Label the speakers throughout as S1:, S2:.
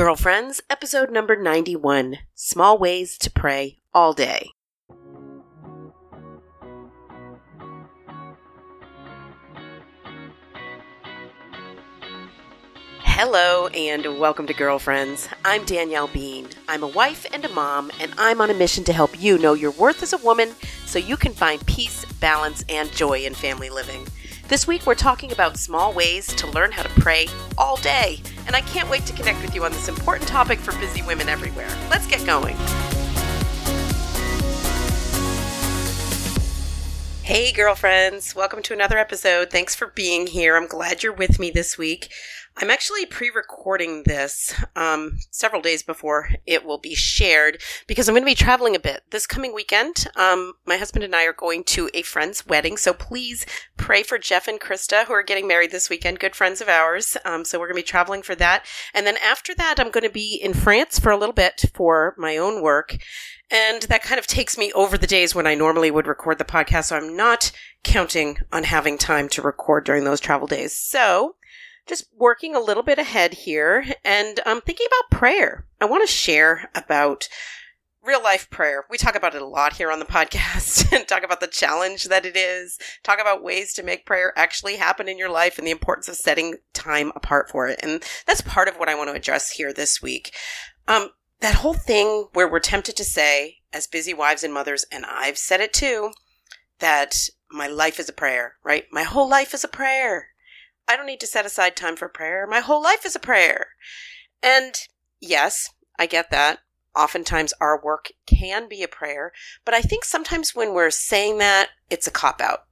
S1: Girlfriends, episode number 91 Small Ways to Pray All Day. Hello and welcome to Girlfriends. I'm Danielle Bean. I'm a wife and a mom, and I'm on a mission to help you know your worth as a woman so you can find peace, balance, and joy in family living. This week, we're talking about small ways to learn how to pray all day, and I can't wait to connect with you on this important topic for busy women everywhere. Let's get going. Hey, girlfriends, welcome to another episode. Thanks for being here. I'm glad you're with me this week. I'm actually pre recording this um, several days before it will be shared because I'm going to be traveling a bit this coming weekend. Um, my husband and I are going to a friend's wedding, so please pray for Jeff and Krista, who are getting married this weekend, good friends of ours. Um, so we're going to be traveling for that. And then after that, I'm going to be in France for a little bit for my own work. And that kind of takes me over the days when I normally would record the podcast. So I'm not counting on having time to record during those travel days. So just working a little bit ahead here and I'm um, thinking about prayer. I want to share about real life prayer. We talk about it a lot here on the podcast and talk about the challenge that it is, talk about ways to make prayer actually happen in your life and the importance of setting time apart for it. And that's part of what I want to address here this week. Um, that whole thing where we're tempted to say, as busy wives and mothers, and I've said it too, that my life is a prayer, right? My whole life is a prayer. I don't need to set aside time for prayer. My whole life is a prayer. And yes, I get that. Oftentimes our work can be a prayer, but I think sometimes when we're saying that, it's a cop out.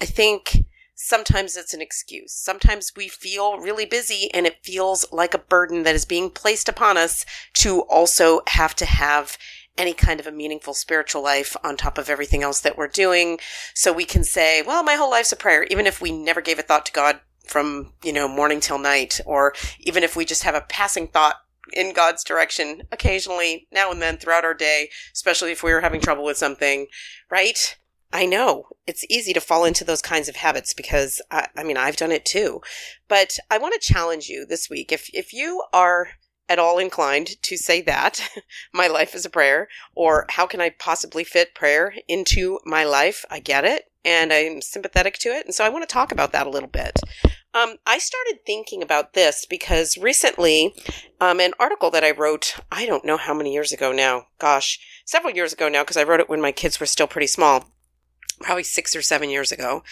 S1: I think sometimes it's an excuse. Sometimes we feel really busy and it feels like a burden that is being placed upon us to also have to have any kind of a meaningful spiritual life on top of everything else that we're doing. So we can say, well, my whole life's a prayer, even if we never gave a thought to God from, you know, morning till night, or even if we just have a passing thought in God's direction occasionally, now and then throughout our day, especially if we were having trouble with something, right? I know it's easy to fall into those kinds of habits because I, I mean, I've done it too. But I want to challenge you this week. If, if you are at all inclined to say that my life is a prayer or how can I possibly fit prayer into my life? I get it and I'm sympathetic to it. And so I want to talk about that a little bit. Um, I started thinking about this because recently, um, an article that I wrote, I don't know how many years ago now, gosh, several years ago now, because I wrote it when my kids were still pretty small, probably six or seven years ago,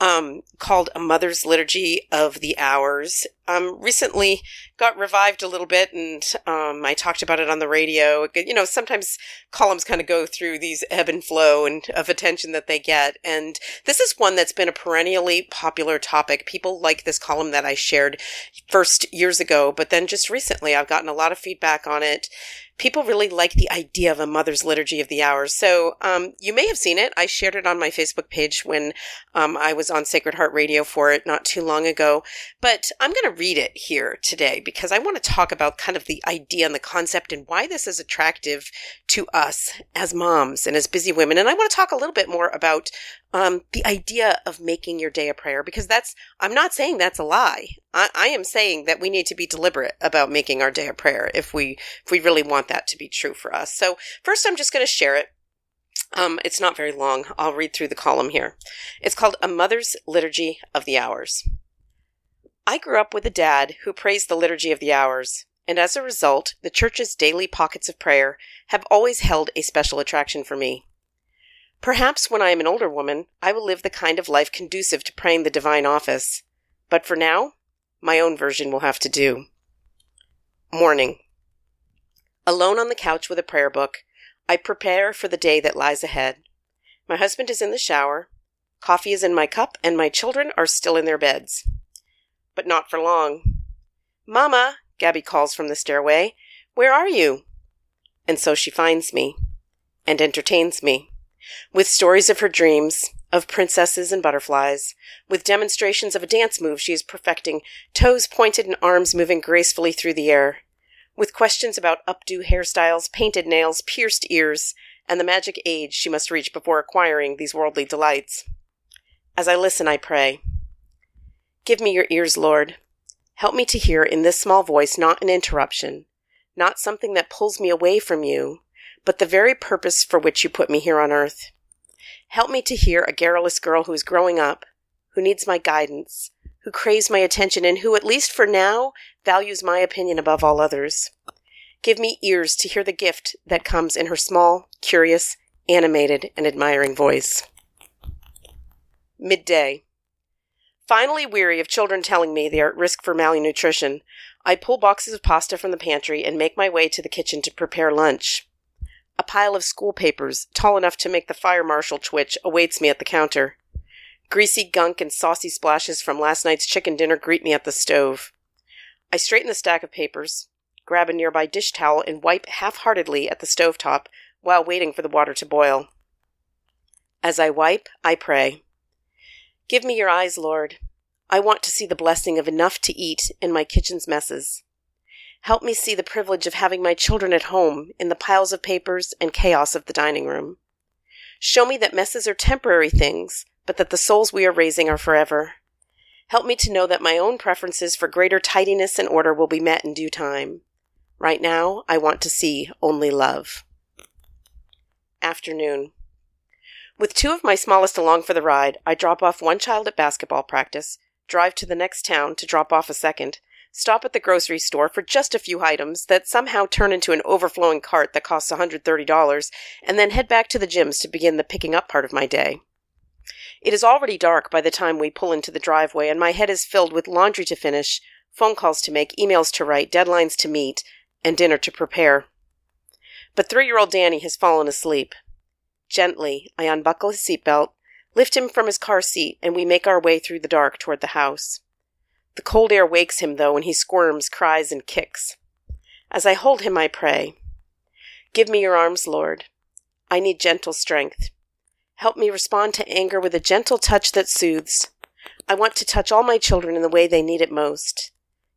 S1: um, called A Mother's Liturgy of the Hours. Um, recently got revived a little bit and, um, I talked about it on the radio. You know, sometimes columns kind of go through these ebb and flow and of attention that they get. And this is one that's been a perennially popular topic. People like this column that I shared first years ago, but then just recently I've gotten a lot of feedback on it people really like the idea of a mother's liturgy of the hours. So um, you may have seen it. I shared it on my Facebook page when um, I was on Sacred Heart Radio for it not too long ago. But I'm going to read it here today because I want to talk about kind of the idea and the concept and why this is attractive to us as moms and as busy women. And I want to talk a little bit more about um, the idea of making your day a prayer because that's i'm not saying that's a lie. I, I, am saying that we need to be deliberate about making our day a prayer if we if we really want that to be true for us. So first i'm just going to share it. Um, it's not very long. I'll read through the column here. It's called a mother's liturgy of the hours i grew up with a dad who praised the liturgy of the hours and as a result the church's daily pockets of prayer have always held a special attraction for me Perhaps when I am an older woman, I will live the kind of life conducive to praying the divine office. But for now, my own version will have to do. Morning. Alone on the couch with a prayer book, I prepare for the day that lies ahead. My husband is in the shower, coffee is in my cup, and my children are still in their beds. But not for long. Mama, Gabby calls from the stairway, where are you? And so she finds me and entertains me with stories of her dreams, of princesses and butterflies, with demonstrations of a dance move she is perfecting, toes pointed and arms moving gracefully through the air, with questions about updo hairstyles, painted nails, pierced ears, and the magic age she must reach before acquiring these worldly delights. As I listen, I pray. Give me your ears, Lord. Help me to hear in this small voice not an interruption, not something that pulls me away from you, but the very purpose for which you put me here on earth. Help me to hear a garrulous girl who is growing up, who needs my guidance, who craves my attention, and who, at least for now, values my opinion above all others. Give me ears to hear the gift that comes in her small, curious, animated, and admiring voice. Midday. Finally weary of children telling me they are at risk for malnutrition, I pull boxes of pasta from the pantry and make my way to the kitchen to prepare lunch. A pile of school papers, tall enough to make the fire marshal twitch, awaits me at the counter. Greasy gunk and saucy splashes from last night's chicken dinner greet me at the stove. I straighten the stack of papers, grab a nearby dish towel, and wipe half heartedly at the stove top while waiting for the water to boil. As I wipe, I pray. Give me your eyes, Lord. I want to see the blessing of enough to eat in my kitchen's messes. Help me see the privilege of having my children at home in the piles of papers and chaos of the dining room. Show me that messes are temporary things, but that the souls we are raising are forever. Help me to know that my own preferences for greater tidiness and order will be met in due time. Right now, I want to see only love. Afternoon. With two of my smallest along for the ride, I drop off one child at basketball practice, drive to the next town to drop off a second, stop at the grocery store for just a few items that somehow turn into an overflowing cart that costs $130, and then head back to the gyms to begin the picking up part of my day. It is already dark by the time we pull into the driveway, and my head is filled with laundry to finish, phone calls to make, emails to write, deadlines to meet, and dinner to prepare. But three year old Danny has fallen asleep. Gently, I unbuckle his seatbelt, lift him from his car seat, and we make our way through the dark toward the house. The cold air wakes him, though, and he squirms, cries, and kicks. As I hold him, I pray. Give me your arms, Lord. I need gentle strength. Help me respond to anger with a gentle touch that soothes. I want to touch all my children in the way they need it most.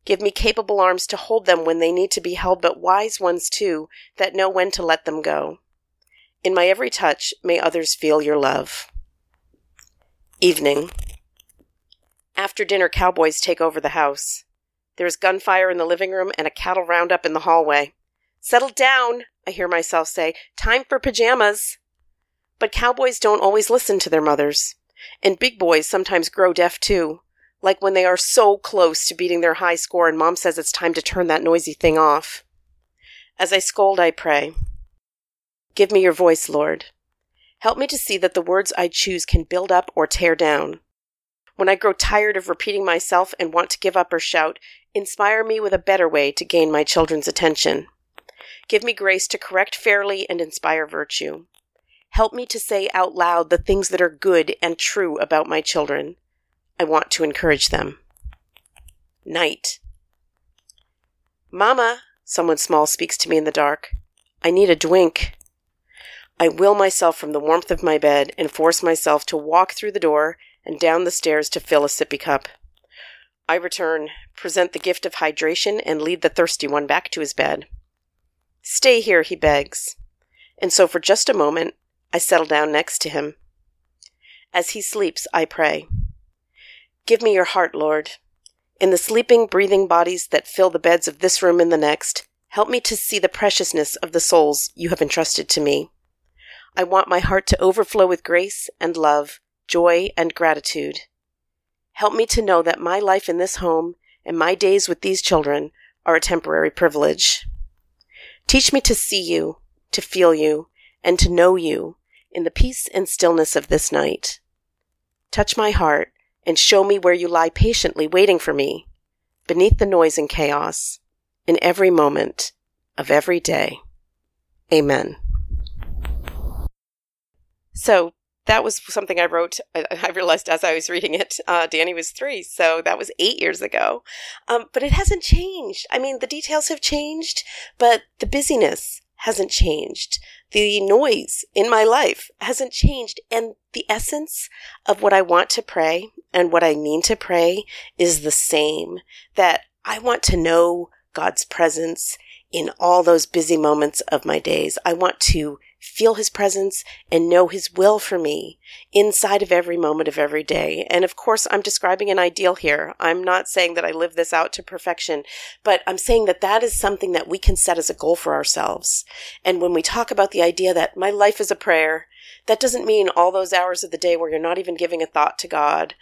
S1: Give me capable arms to hold them when they need to be held, but wise ones too, that know when to let them go. In my every touch, may others feel your love. Evening. After dinner, cowboys take over the house. There is gunfire in the living room and a cattle roundup in the hallway. Settle down, I hear myself say. Time for pajamas. But cowboys don't always listen to their mothers. And big boys sometimes grow deaf too. Like when they are so close to beating their high score and mom says it's time to turn that noisy thing off. As I scold, I pray. Give me your voice, Lord. Help me to see that the words I choose can build up or tear down. When I grow tired of repeating myself and want to give up or shout, inspire me with a better way to gain my children's attention. Give me grace to correct fairly and inspire virtue. Help me to say out loud the things that are good and true about my children. I want to encourage them. Night. Mama, someone small speaks to me in the dark. I need a drink. I will myself from the warmth of my bed and force myself to walk through the door and down the stairs to fill a sippy cup. I return, present the gift of hydration, and lead the thirsty one back to his bed. Stay here, he begs. And so for just a moment, I settle down next to him. As he sleeps, I pray. Give me your heart, Lord. In the sleeping, breathing bodies that fill the beds of this room and the next, help me to see the preciousness of the souls you have entrusted to me. I want my heart to overflow with grace and love joy, and gratitude. Help me to know that my life in this home and my days with these children are a temporary privilege. Teach me to see you, to feel you, and to know you in the peace and stillness of this night. Touch my heart and show me where you lie patiently waiting for me, beneath the noise and chaos, in every moment of every day. Amen. So, that was something I wrote. I, realized as I was reading it, uh, Danny was three, so that was eight years ago. Um, but it hasn't changed. I mean, the details have changed, but the busyness hasn't changed. The noise in my life hasn't changed. And the essence of what I want to pray and what I mean to pray is the same. That I want to know God's presence in all those busy moments of my days. I want to feel his presence, and know his will for me inside of every moment of every day. And of course, I'm describing an ideal here. I'm not saying that I live this out to perfection, but I'm saying that that is something that we can set as a goal for ourselves. And when we talk about the idea that my life is a prayer, that doesn't mean all those hours of the day where you're not even giving a thought to God.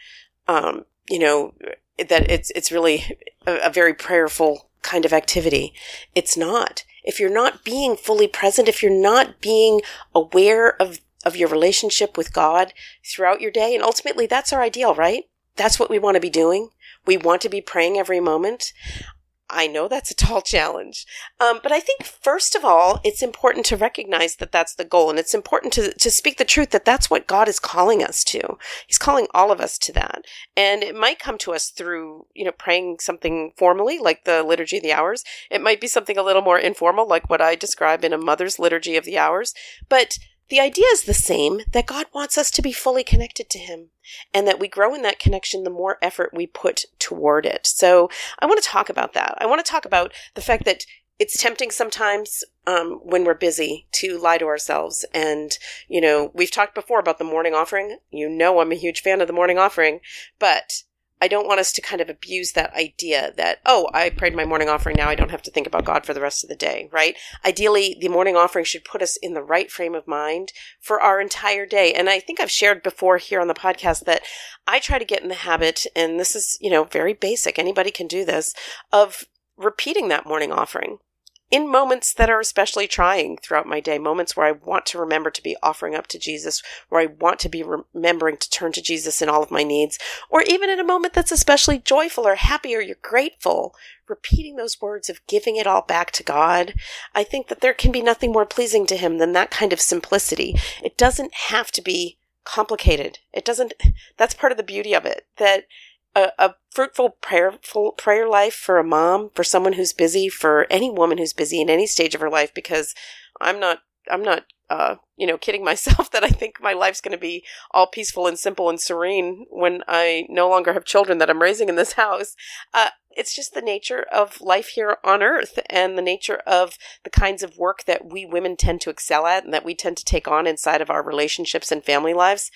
S1: Um, you know, that it's, it's really a, a very prayerful kind of activity. It's not. If you're not being fully present, if you're not being aware of, of your relationship with God throughout your day, and ultimately that's our ideal, right? That's what we want to be doing. We want to be praying every moment. I know that's a tall challenge. Um, but I think, first of all, it's important to recognize that that's the goal. And it's important to, to speak the truth that that's what God is calling us to. He's calling all of us to that. And it might come to us through, you know, praying something formally, like the Liturgy of the Hours. It might be something a little more informal, like what I describe in a mother's Liturgy of the Hours. But the idea is the same that God wants us to be fully connected to Him and that we grow in that connection the more effort we put toward it. So I want to talk about that. I want to talk about the fact that it's tempting sometimes um, when we're busy to lie to ourselves. And, you know, we've talked before about the morning offering. You know, I'm a huge fan of the morning offering, but I don't want us to kind of abuse that idea that, oh, I prayed my morning offering. Now I don't have to think about God for the rest of the day, right? Ideally, the morning offering should put us in the right frame of mind for our entire day. And I think I've shared before here on the podcast that I try to get in the habit, and this is, you know, very basic. Anybody can do this of repeating that morning offering in moments that are especially trying throughout my day, moments where I want to remember to be offering up to Jesus, where I want to be remembering to turn to Jesus in all of my needs, or even in a moment that's especially joyful or happy or you're grateful, repeating those words of giving it all back to God. I think that there can be nothing more pleasing to Him than that kind of simplicity. It doesn't have to be complicated. It doesn't, that's part of the beauty of it, that a, a, fruitful prayerful prayer life for a mom, for someone who's busy, for any woman who's busy in any stage of her life, because I'm not I'm not uh, you know, kidding myself that I think my life's going to be all peaceful and simple and serene when I no longer have children that I'm raising in this house. Uh, it's just the nature of life here on earth and the nature of the kinds of work that we women tend to excel at and that we tend to take on inside of our relationships and family lives.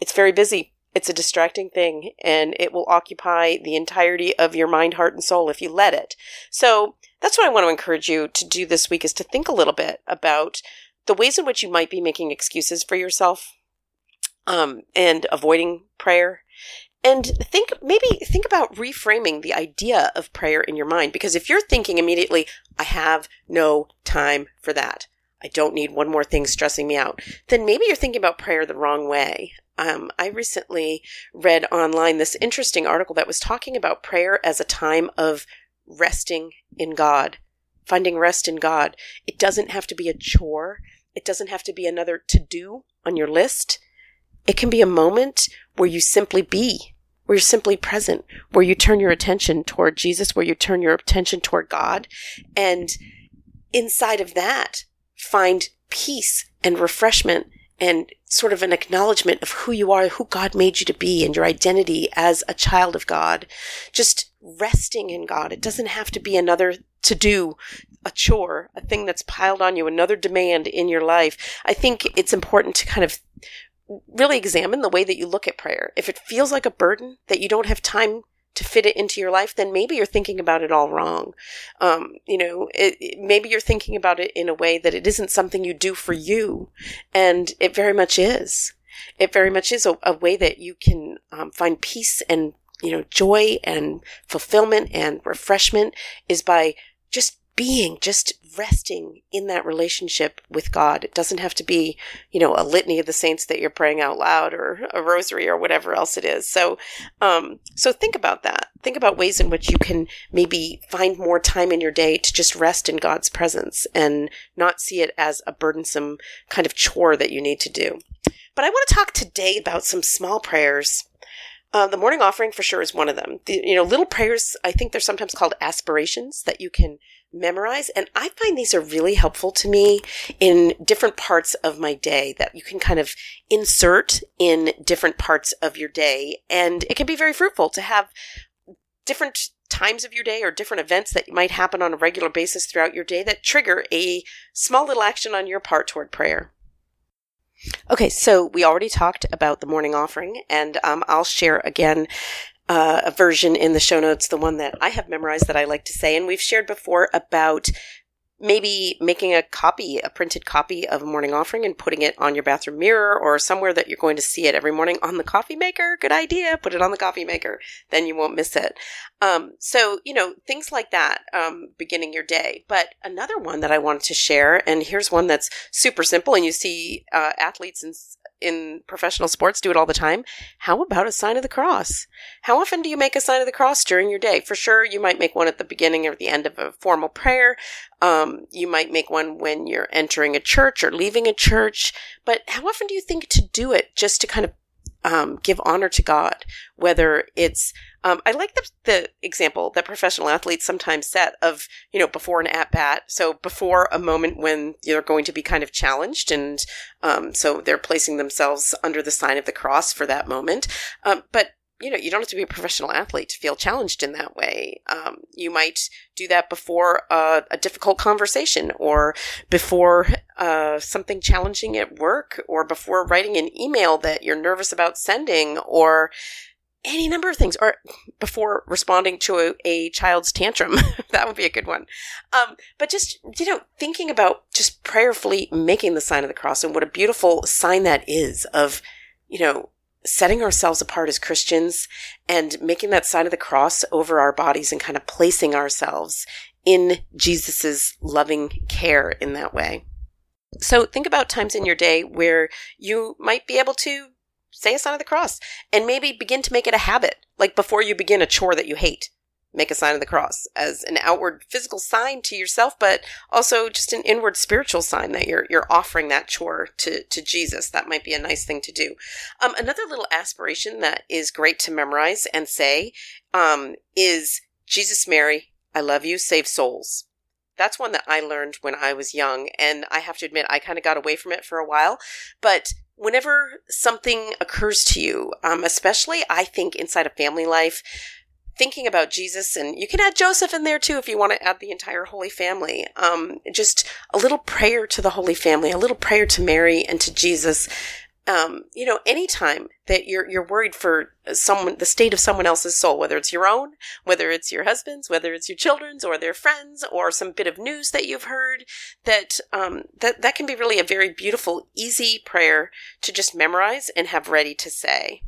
S1: It's very busy. It's a distracting thing and it will occupy the entirety of your mind, heart, and soul if you let it. So that's what I want to encourage you to do this week is to think a little bit about the ways in which you might be making excuses for yourself um, and avoiding prayer and think maybe think about reframing the idea of prayer in your mind because if you're thinking immediately i have no time for that i don't need one more thing stressing me out then maybe you're thinking about prayer the wrong way um, I recently read online this interesting article that was talking about prayer as a time of resting in God, finding rest in God. It doesn't have to be a chore. It doesn't have to be another to do on your list. It can be a moment where you simply be, where you're simply present, where you turn your attention toward Jesus, where you turn your attention toward God. And inside of that, find peace and refreshment and sort of an acknowledgement of who you are, who God made you to be, and your identity as a child of God. Just resting in God. It doesn't have to be another to do, a chore, a thing that's piled on you, another demand in your life. I think it's important to kind of really examine the way that you look at prayer. If it feels like a burden that you don't have time to fit it into your life, then maybe you're thinking about it all wrong. Um, you know, it, it, maybe you're thinking about it in a way that it isn't something you do for you, and it very much is. It very much is a, a way that you can um, find peace and you know joy and fulfillment and refreshment is by just being, just resting in that relationship with God. It doesn't have to be, you know, a litany of the saints that you're praying out loud or a rosary or whatever else it is. So, um, so think about that. Think about ways in which you can maybe find more time in your day to just rest in God's presence and not see it as a burdensome kind of chore that you need to do. But I want to talk today about some small prayers uh, the morning offering for sure is one of them. The, you know, little prayers, I think they're sometimes called aspirations that you can memorize. And I find these are really helpful to me in different parts of my day that you can kind of insert in different parts of your day. And it can be very fruitful to have different times of your day or different events that might happen on a regular basis throughout your day that trigger a small little action on your part toward prayer. Okay, so we already talked about the morning offering, and um, I'll share again uh, a version in the show notes, the one that I have memorized that I like to say. And we've shared before about maybe making a copy, a printed copy of a morning offering and putting it on your bathroom mirror or somewhere that you're going to see it every morning on the coffee maker. Good idea. Put it on the coffee maker. Then you won't miss it. Um, so, you know, things like that, um, beginning your day. But another one that I wanted to share, and here's one that's super simple, and you see uh, athletes and in professional sports do it all the time. How about a sign of the cross? How often do you make a sign of the cross during your day? For sure, you might make one at the beginning or the end of a formal prayer. Um, you might make one when you're entering a church or leaving a church. But how often do you think to do it just to kind of um, give honor to God, whether it's um, I like the, the example that professional athletes sometimes set of, you know, before an at bat. So before a moment when you're going to be kind of challenged. And um, so they're placing themselves under the sign of the cross for that moment. Um, but you know, you don't have to be a professional athlete to feel challenged in that way. Um, you might do that before a, a difficult conversation or before uh, something challenging at work or before writing an email that you're nervous about sending or any number of things or before responding to a, a child's tantrum that would be a good one um, but just you know thinking about just prayerfully making the sign of the cross and what a beautiful sign that is of you know setting ourselves apart as christians and making that sign of the cross over our bodies and kind of placing ourselves in jesus's loving care in that way so think about times in your day where you might be able to say a sign of the cross and maybe begin to make it a habit. Like before you begin a chore that you hate, make a sign of the cross as an outward physical sign to yourself, but also just an inward spiritual sign that you're you're offering that chore to to Jesus. That might be a nice thing to do. Um, another little aspiration that is great to memorize and say um, is Jesus, Mary, I love you, save souls. That's one that I learned when I was young, and I have to admit I kind of got away from it for a while, but whenever something occurs to you, um, especially I think inside of family life, thinking about Jesus, and you can add Joseph in there too if you want to add the entire Holy Family. Um, just a little prayer to the Holy Family, a little prayer to Mary and to Jesus um, you know, anytime that you're you're worried for someone, the state of someone else's soul, whether it's your own, whether it's your husband's, whether it's your children's, or their friends, or some bit of news that you've heard, that um, that that can be really a very beautiful, easy prayer to just memorize and have ready to say.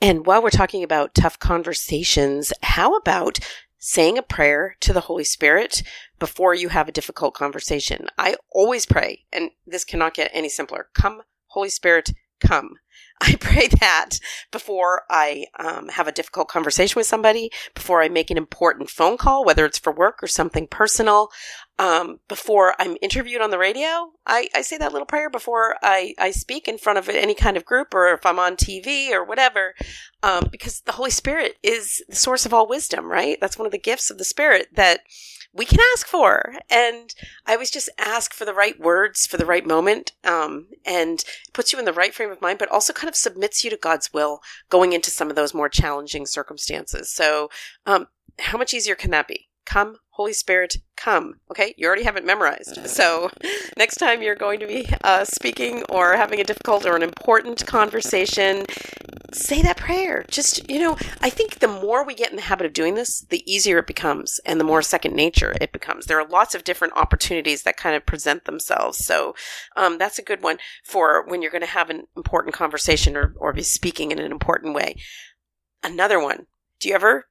S1: And while we're talking about tough conversations, how about saying a prayer to the Holy Spirit before you have a difficult conversation? I always pray, and this cannot get any simpler. Come Holy Spirit, come. I pray that before I um, have a difficult conversation with somebody, before I make an important phone call, whether it's for work or something personal, um, before I'm interviewed on the radio. I, I say that little prayer before I, I speak in front of any kind of group or if I'm on TV or whatever, um, because the Holy Spirit is the source of all wisdom, right? That's one of the gifts of the Spirit that we can ask for. And I always just ask for the right words for the right moment. Um, and it puts you in the right frame of mind, but also kind of submits you to God's will going into some of those more challenging circumstances. So, um, how much easier can that be? Come, Holy Spirit, come. Okay, you already have it memorized. So, next time you're going to be uh, speaking or having a difficult or an important conversation, say that prayer. Just, you know, I think the more we get in the habit of doing this, the easier it becomes and the more second nature it becomes. There are lots of different opportunities that kind of present themselves. So um, that's a good one for when you're going to have an important conversation or, or be speaking in an important way. Another one. Do you ever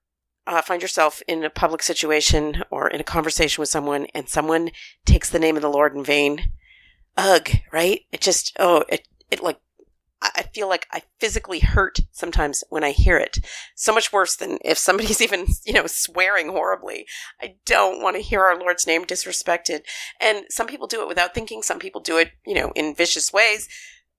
S1: uh, find yourself in a public situation or in a conversation with someone and someone takes the name of the Lord in vain? Ugh, right? It just, oh, it, it like I feel like I physically hurt sometimes when I hear it. So much worse than if somebody's even, you know, swearing horribly. I don't want to hear our Lord's name disrespected. And some people do it without thinking. Some people do it, you know, in vicious ways.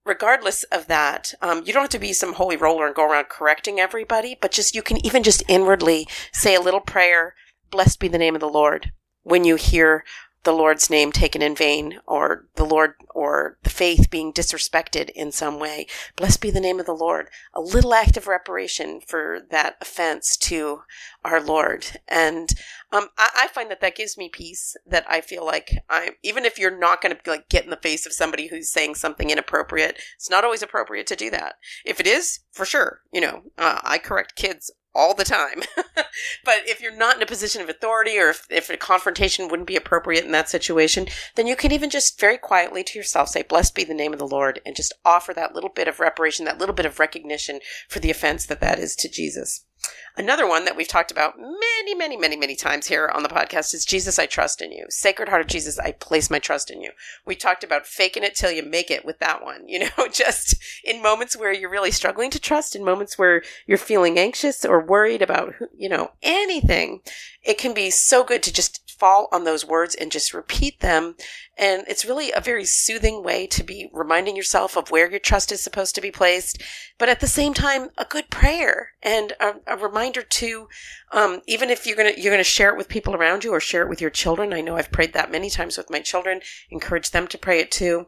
S1: Regardless of that, um, you don't have to be some holy roller and go around correcting everybody, but just, you can even just inwardly say a little prayer, blessed be the name of the Lord, when you hear the Lord's name taken in vain or the Lord or the faith being disrespected in some way. Blessed be the name of the Lord. A little act of reparation for that offense to our Lord. And um, I, I, find that that gives me peace that I feel like I'm, even if you're not going to like get in the face of somebody who's saying something inappropriate, it's not always appropriate to do that. If it is, for sure, you know, uh, I correct kids all the time. but if you're not in a position of authority or if, if a confrontation wouldn't be appropriate in that situation, then you can even just very quietly to yourself say, Blessed be the name of the Lord, and just offer that little bit of reparation, that little bit of recognition for the offense that that is to Jesus. Another one that we've talked about many, many, many, many times here on the podcast is Jesus, I trust in you. Sacred Heart of Jesus, I place my trust in you. We talked about faking it till you make it with that one. You know, just in moments where you're really struggling to trust, in moments where you're feeling anxious or worried about, you know, anything, it can be so good to just fall on those words and just repeat them. And it's really a very soothing way to be reminding yourself of where your trust is supposed to be placed, but at the same time, a good prayer and a, a reminder to, um, even if you're gonna you're gonna share it with people around you or share it with your children. I know I've prayed that many times with my children. Encourage them to pray it too.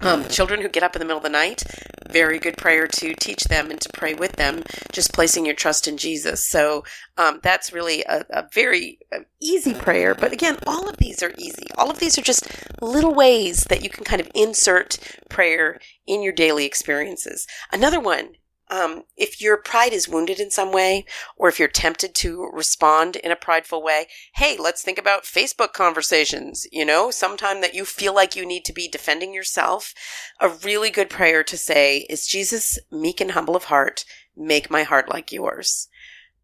S1: Um, children who get up in the middle of the night, very good prayer to teach them and to pray with them, just placing your trust in Jesus. So um, that's really a, a very uh, easy prayer. But again, all of these are easy. All of these are just little ways that you can kind of insert prayer in your daily experiences. Another one um, if your pride is wounded in some way, or if you're tempted to respond in a prideful way, hey, let's think about Facebook conversations. You know, sometime that you feel like you need to be defending yourself. A really good prayer to say is Jesus, meek and humble of heart, make my heart like yours.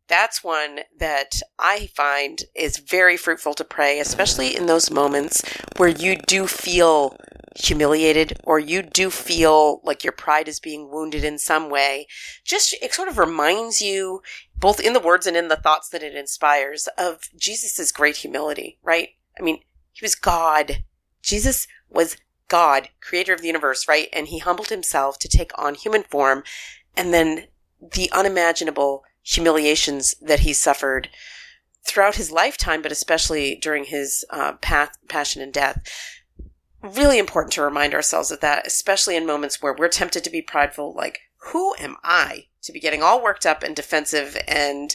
S1: That's one that I find is very fruitful to pray, especially in those moments where you do feel humiliated or you do feel like your pride is being wounded in some way, just it sort of reminds you, both in the words and in the thoughts that it inspires, of Jesus' great humility, right? I mean, he was God. Jesus was God, creator of the universe, right? And he humbled himself to take on human form and then the unimaginable humiliations that he suffered throughout his lifetime, but especially during his uh, path, passion and death really important to remind ourselves of that, especially in moments where we're tempted to be prideful. Like, who am I to be getting all worked up and defensive and,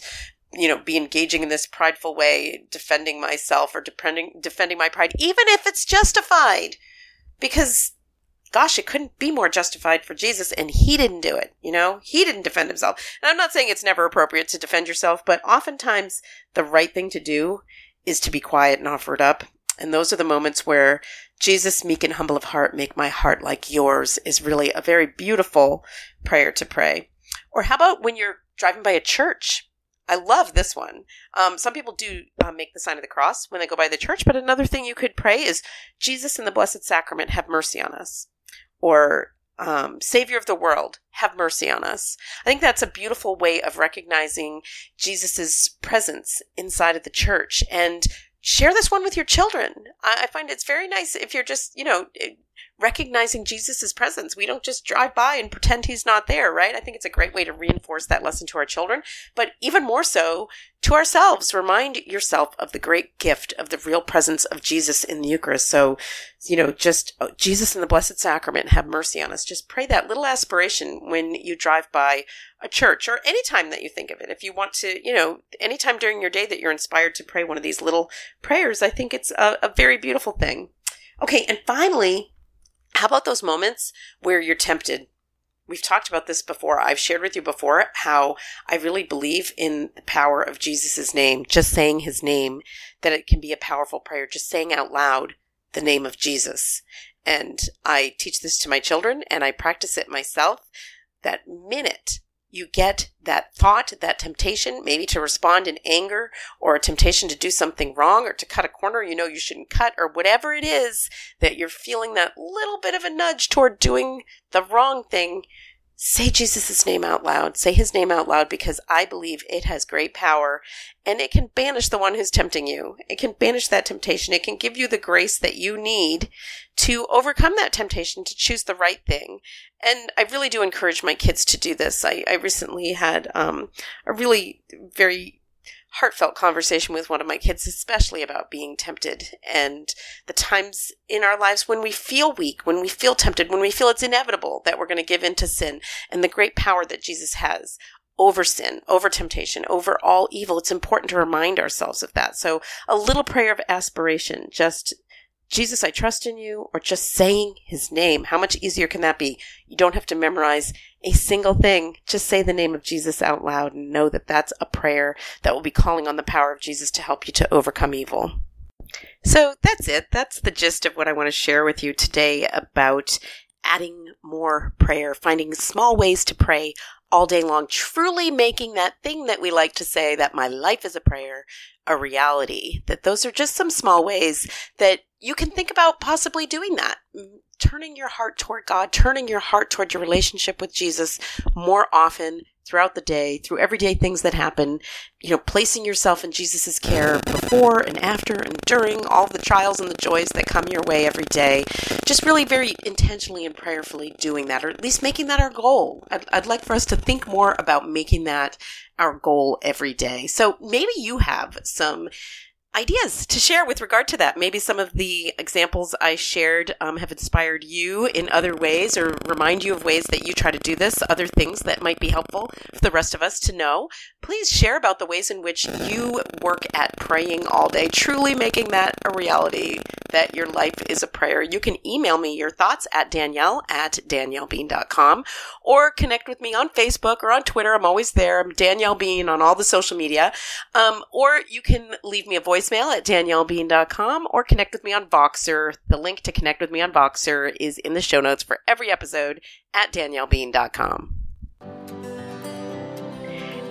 S1: you know, be engaging in this prideful way, defending myself or defending, defending my pride, even if it's justified? Because gosh, it couldn't be more justified for Jesus, and he didn't do it. You know, he didn't defend himself. And I'm not saying it's never appropriate to defend yourself, but oftentimes the right thing to do is to be quiet and offer it up. And those are the moments where Jesus, meek and humble of heart, make my heart like yours is really a very beautiful prayer to pray. Or how about when you're driving by a church? I love this one. Um, some people do uh, make the sign of the cross when they go by the church, but another thing you could pray is Jesus in the Blessed Sacrament, have mercy on us. Or um, Savior of the world, have mercy on us. I think that's a beautiful way of recognizing Jesus' presence inside of the church and share this one with your children. I, find it's very nice if you're just, you know, recognizing Jesus' presence. We don't just drive by and pretend he's not there, right? I think it's a great way to reinforce that lesson to our children, but even more so to ourselves. Remind yourself of the great gift of the real presence of Jesus in the Eucharist. So, you know, just oh, Jesus in the Blessed Sacrament, have mercy on us. Just pray that little aspiration when you drive by a church or any time that you think of it. If you want to, you know, anytime during your day that you're inspired to pray one of these little prayers, I think it's a, a very beautiful thing. Okay, and finally, how about those moments where you're tempted? We've talked about this before. I've shared with you before how I really believe in the power of Jesus' name, just saying his name, that it can be a powerful prayer, just saying out loud the name of Jesus. And I teach this to my children and I practice it myself. That minute you get that thought, that temptation, maybe to respond in anger or a temptation to do something wrong or to cut a corner you know you shouldn't cut or whatever it is that you're feeling that little bit of a nudge toward doing the wrong thing, say Jesus' name out loud. Say his name out loud because I believe it has great power and it can banish the one who's tempting you. It can banish that temptation. It can give you the grace that you need to overcome that temptation to choose the right thing. And I really do encourage my kids to do this. I, I recently had um, a really very heartfelt conversation with one of my kids, especially about being tempted and the times in our lives when we feel weak, when we feel tempted, when we feel it's inevitable that we're going to give in to sin and the great power that Jesus has over sin, over temptation, over all evil. It's important to remind ourselves of that. So a little prayer of aspiration, just Jesus, I trust in you, or just saying his name. How much easier can that be? You don't have to memorize a single thing. Just say the name of Jesus out loud and know that that's a prayer that will be calling on the power of Jesus to help you to overcome evil. So that's it. That's the gist of what I want to share with you today about adding more prayer, finding small ways to pray all day long, truly making that thing that we like to say that my life is a prayer a reality. That those are just some small ways that you can think about possibly doing that. Mm, turning your heart toward God, turning your heart toward your relationship with Jesus more often throughout the day, through everyday things that happen, you know, placing yourself in Jesus' care before and after and during all the trials and the joys that come your way every day. Just really very intentionally and prayerfully doing that, or at least making that our goal. I'd, I'd like for us to think more about making that our goal every day. So maybe you have some ideas to share with regard to that. Maybe some of the examples I shared um, have inspired you in other ways or remind you of ways that you try to do this, other things that might be helpful for the rest of us to know. Please share about the ways in which you work at praying all day, truly making that a reality that your life is a prayer. You can email me your thoughts at Danielle at DanielleBean.com or connect with me on Facebook or on Twitter. I'm always there. I'm Danielle Bean on all the social media. Um, or you can leave me a voice voicemail at daniellebean.com or connect with me on Voxer. The link to connect with me on Voxer is in the show notes for every episode at daniellebean.com.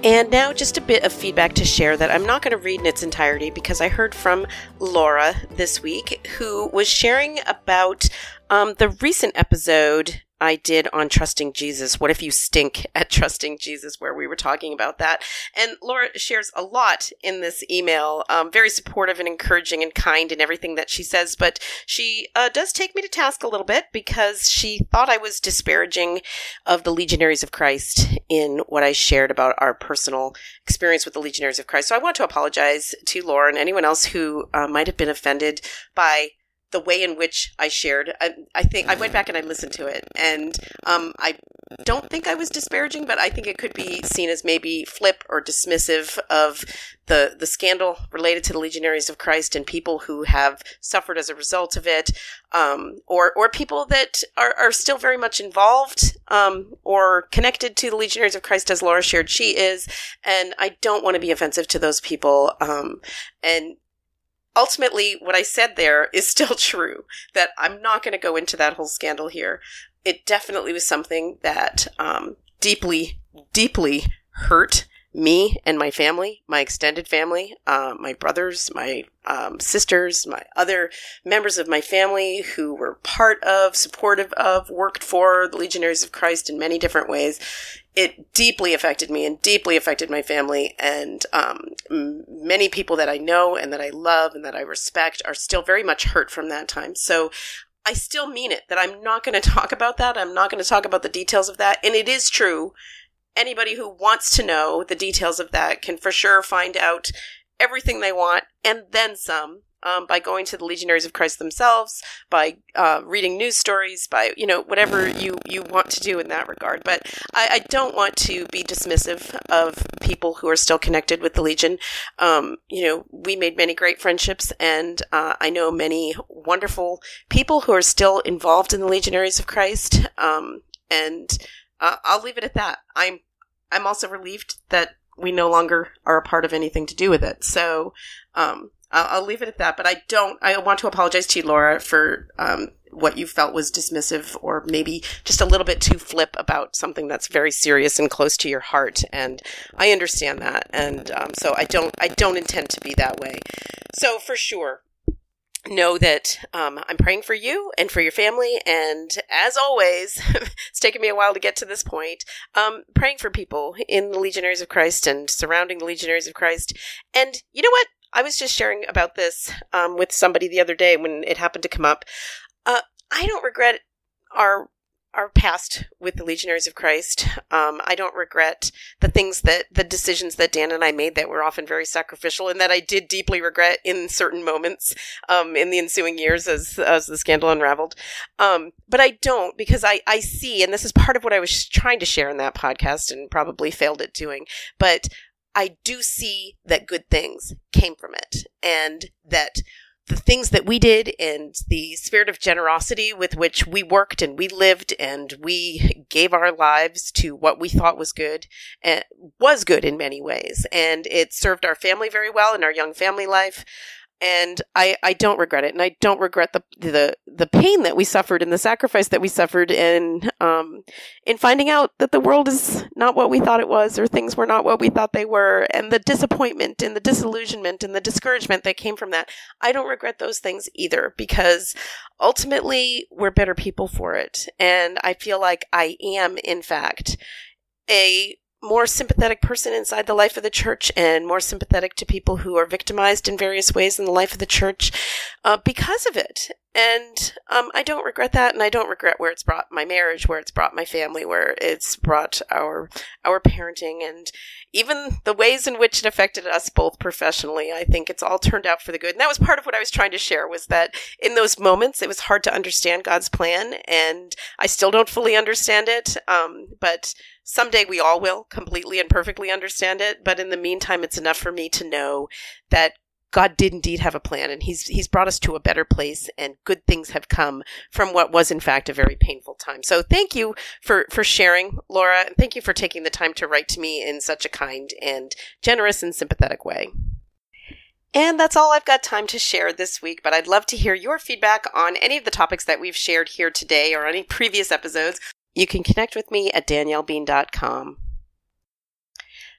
S1: And now, just a bit of feedback to share that I'm not going to read in its entirety because I heard from Laura this week who was sharing about um, the recent episode I did on trusting Jesus. What if you stink at trusting Jesus, where we were talking about that? And Laura shares a lot in this email, um, very supportive and encouraging and kind in everything that she says. But she uh, does take me to task a little bit because she thought I was disparaging of the Legionaries of Christ in what I shared about our personal experience with the Legionaries of Christ. So I want to apologize to Laura and anyone else who uh, might have been offended by the way in which I shared. I, I, think I went back and I listened to it, and um, I don't think I was disparaging, but I think it could be seen as maybe flip or dismissive of the the scandal related to the Legionaries of Christ and people who have suffered as a result of it, um, or or people that are, are still very much involved um, or connected to the Legionaries of Christ, as Laura shared she is, and I don't want to be offensive to those people. Um, and ultimately, what I said there is still true that I'm not going to go into that whole scandal here. It definitely was something that um, deeply, deeply hurt me and my family, my extended family, uh, my brothers, my um, sisters, my other members of my family who were part of, supportive of, worked for the Legionaries of Christ in many different ways. It deeply affected me and deeply affected my family. And um, many people that I know and that I love and that I respect are still very much hurt from that time. So I still mean it that I'm not going to talk about that. I'm not going to talk about the details of that. And it is true anybody who wants to know the details of that can for sure find out everything they want and then some um, by going to the Legionaries of Christ themselves, by uh, reading news stories, by you know whatever you you want to do in that regard. But I, I don't want to be dismissive of people who are still connected with the Legion. Um, you know, we made many great friendships, and uh, I know many wonderful people who are still involved in the Legionaries of Christ. Um, and uh, I'll leave it at that. I'm I'm also relieved that we no longer are a part of anything to do with it. So um, I'll, I'll, leave it at that. But I don't. I want to apologize to you, Laura, for um, what you felt was dismissive or maybe just a little bit too flip about something that's very serious and close to your heart. And I understand that, and um, so I don't. I don't intend to be that way. So for sure, know that um, I'm praying for you and for your family. And as always, it's taken me a while to get to this point, um, praying for people in the Legionaries of Christ and surrounding the Legionaries of Christ. And you know what? I was just sharing about this um, with somebody the other day when it happened to come up. Uh, I don't regret our our past with the Legionaries of Christ. Um, I don't regret the things that the decisions that Dan and I made that were often very sacrificial, and that I did deeply regret in certain moments um, in the ensuing years as as the scandal unraveled. Um, but I don't because I I see, and this is part of what I was trying to share in that podcast, and probably failed at doing, but. I do see that good things came from it and that the things that we did and the spirit of generosity with which we worked and we lived and we gave our lives to what we thought was good and was good in many ways. And it served our family very well in our young family life and I, I don't regret it, and I don't regret the the the pain that we suffered and the sacrifice that we suffered in um in finding out that the world is not what we thought it was, or things were not what we thought they were, and the disappointment and the disillusionment and the discouragement that came from that. I don't regret those things either because ultimately we're better people for it, and I feel like I am, in fact, a more sympathetic person inside the life of the church and more sympathetic to people who are victimized in various ways in the life of the church uh, because of it. And um, I don't regret that, and I don't regret where it's brought my marriage, where it's brought my family, where it's brought our our parenting, and even the ways in which it affected us both professionally. I think it's all turned out for the good, and that was part of what I was trying to share. Was that in those moments it was hard to understand God's plan, and I still don't fully understand it, um, but Someday we all will completely and perfectly understand it, but in the meantime, it's enough for me to know that God did indeed have a plan and he's he's brought us to a better place and good things have come from what was in fact a very painful time. So thank you for for sharing, Laura, and thank you for taking the time to write to me in such a kind and generous and sympathetic way. And that's all I've got time to share this week, but I'd love to hear your feedback on any of the topics that we've shared here today or any previous episodes. You can connect with me at daniellebean.com.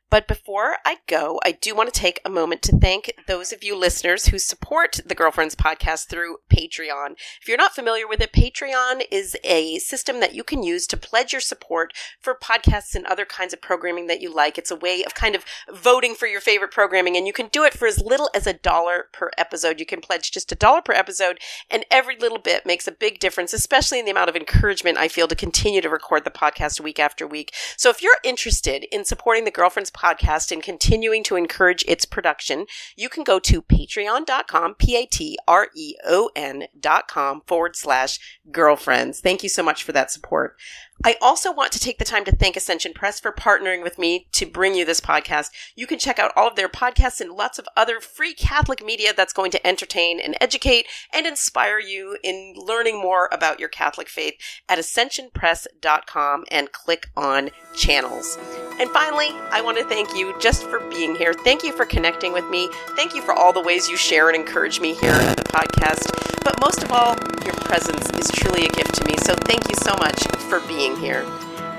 S1: But before I go, I do want to take a moment to thank those of you listeners who support the Girlfriends podcast through Patreon. If you're not familiar with it, Patreon is a system that you can use to pledge your support for podcasts and other kinds of programming that you like. It's a way of kind of voting for your favorite programming, and you can do it for as little as a dollar per episode. You can pledge just a dollar per episode, and every little bit makes a big difference, especially in the amount of encouragement I feel to continue to record the podcast week after week. So if you're interested in supporting the Girlfriends podcast and continuing to encourage its production, you can go to patreon.com, P-A-T-R-E-O-N dot com forward slash girlfriends. Thank you so much for that support. I also want to take the time to thank Ascension Press for partnering with me to bring you this podcast. You can check out all of their podcasts and lots of other free Catholic media that's going to entertain and educate and inspire you in learning more about your Catholic faith at ascensionpress.com and click on channels. And finally, I want to thank you just for being here. Thank you for connecting with me. Thank you for all the ways you share and encourage me here at the podcast. But most of all, your presence is truly a gift to me. So thank you so much for being being here.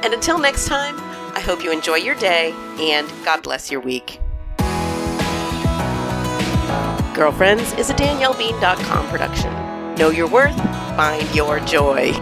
S1: And until next time, I hope you enjoy your day and God bless your week. Girlfriends is a DanielleBean.com production. Know your worth, find your joy.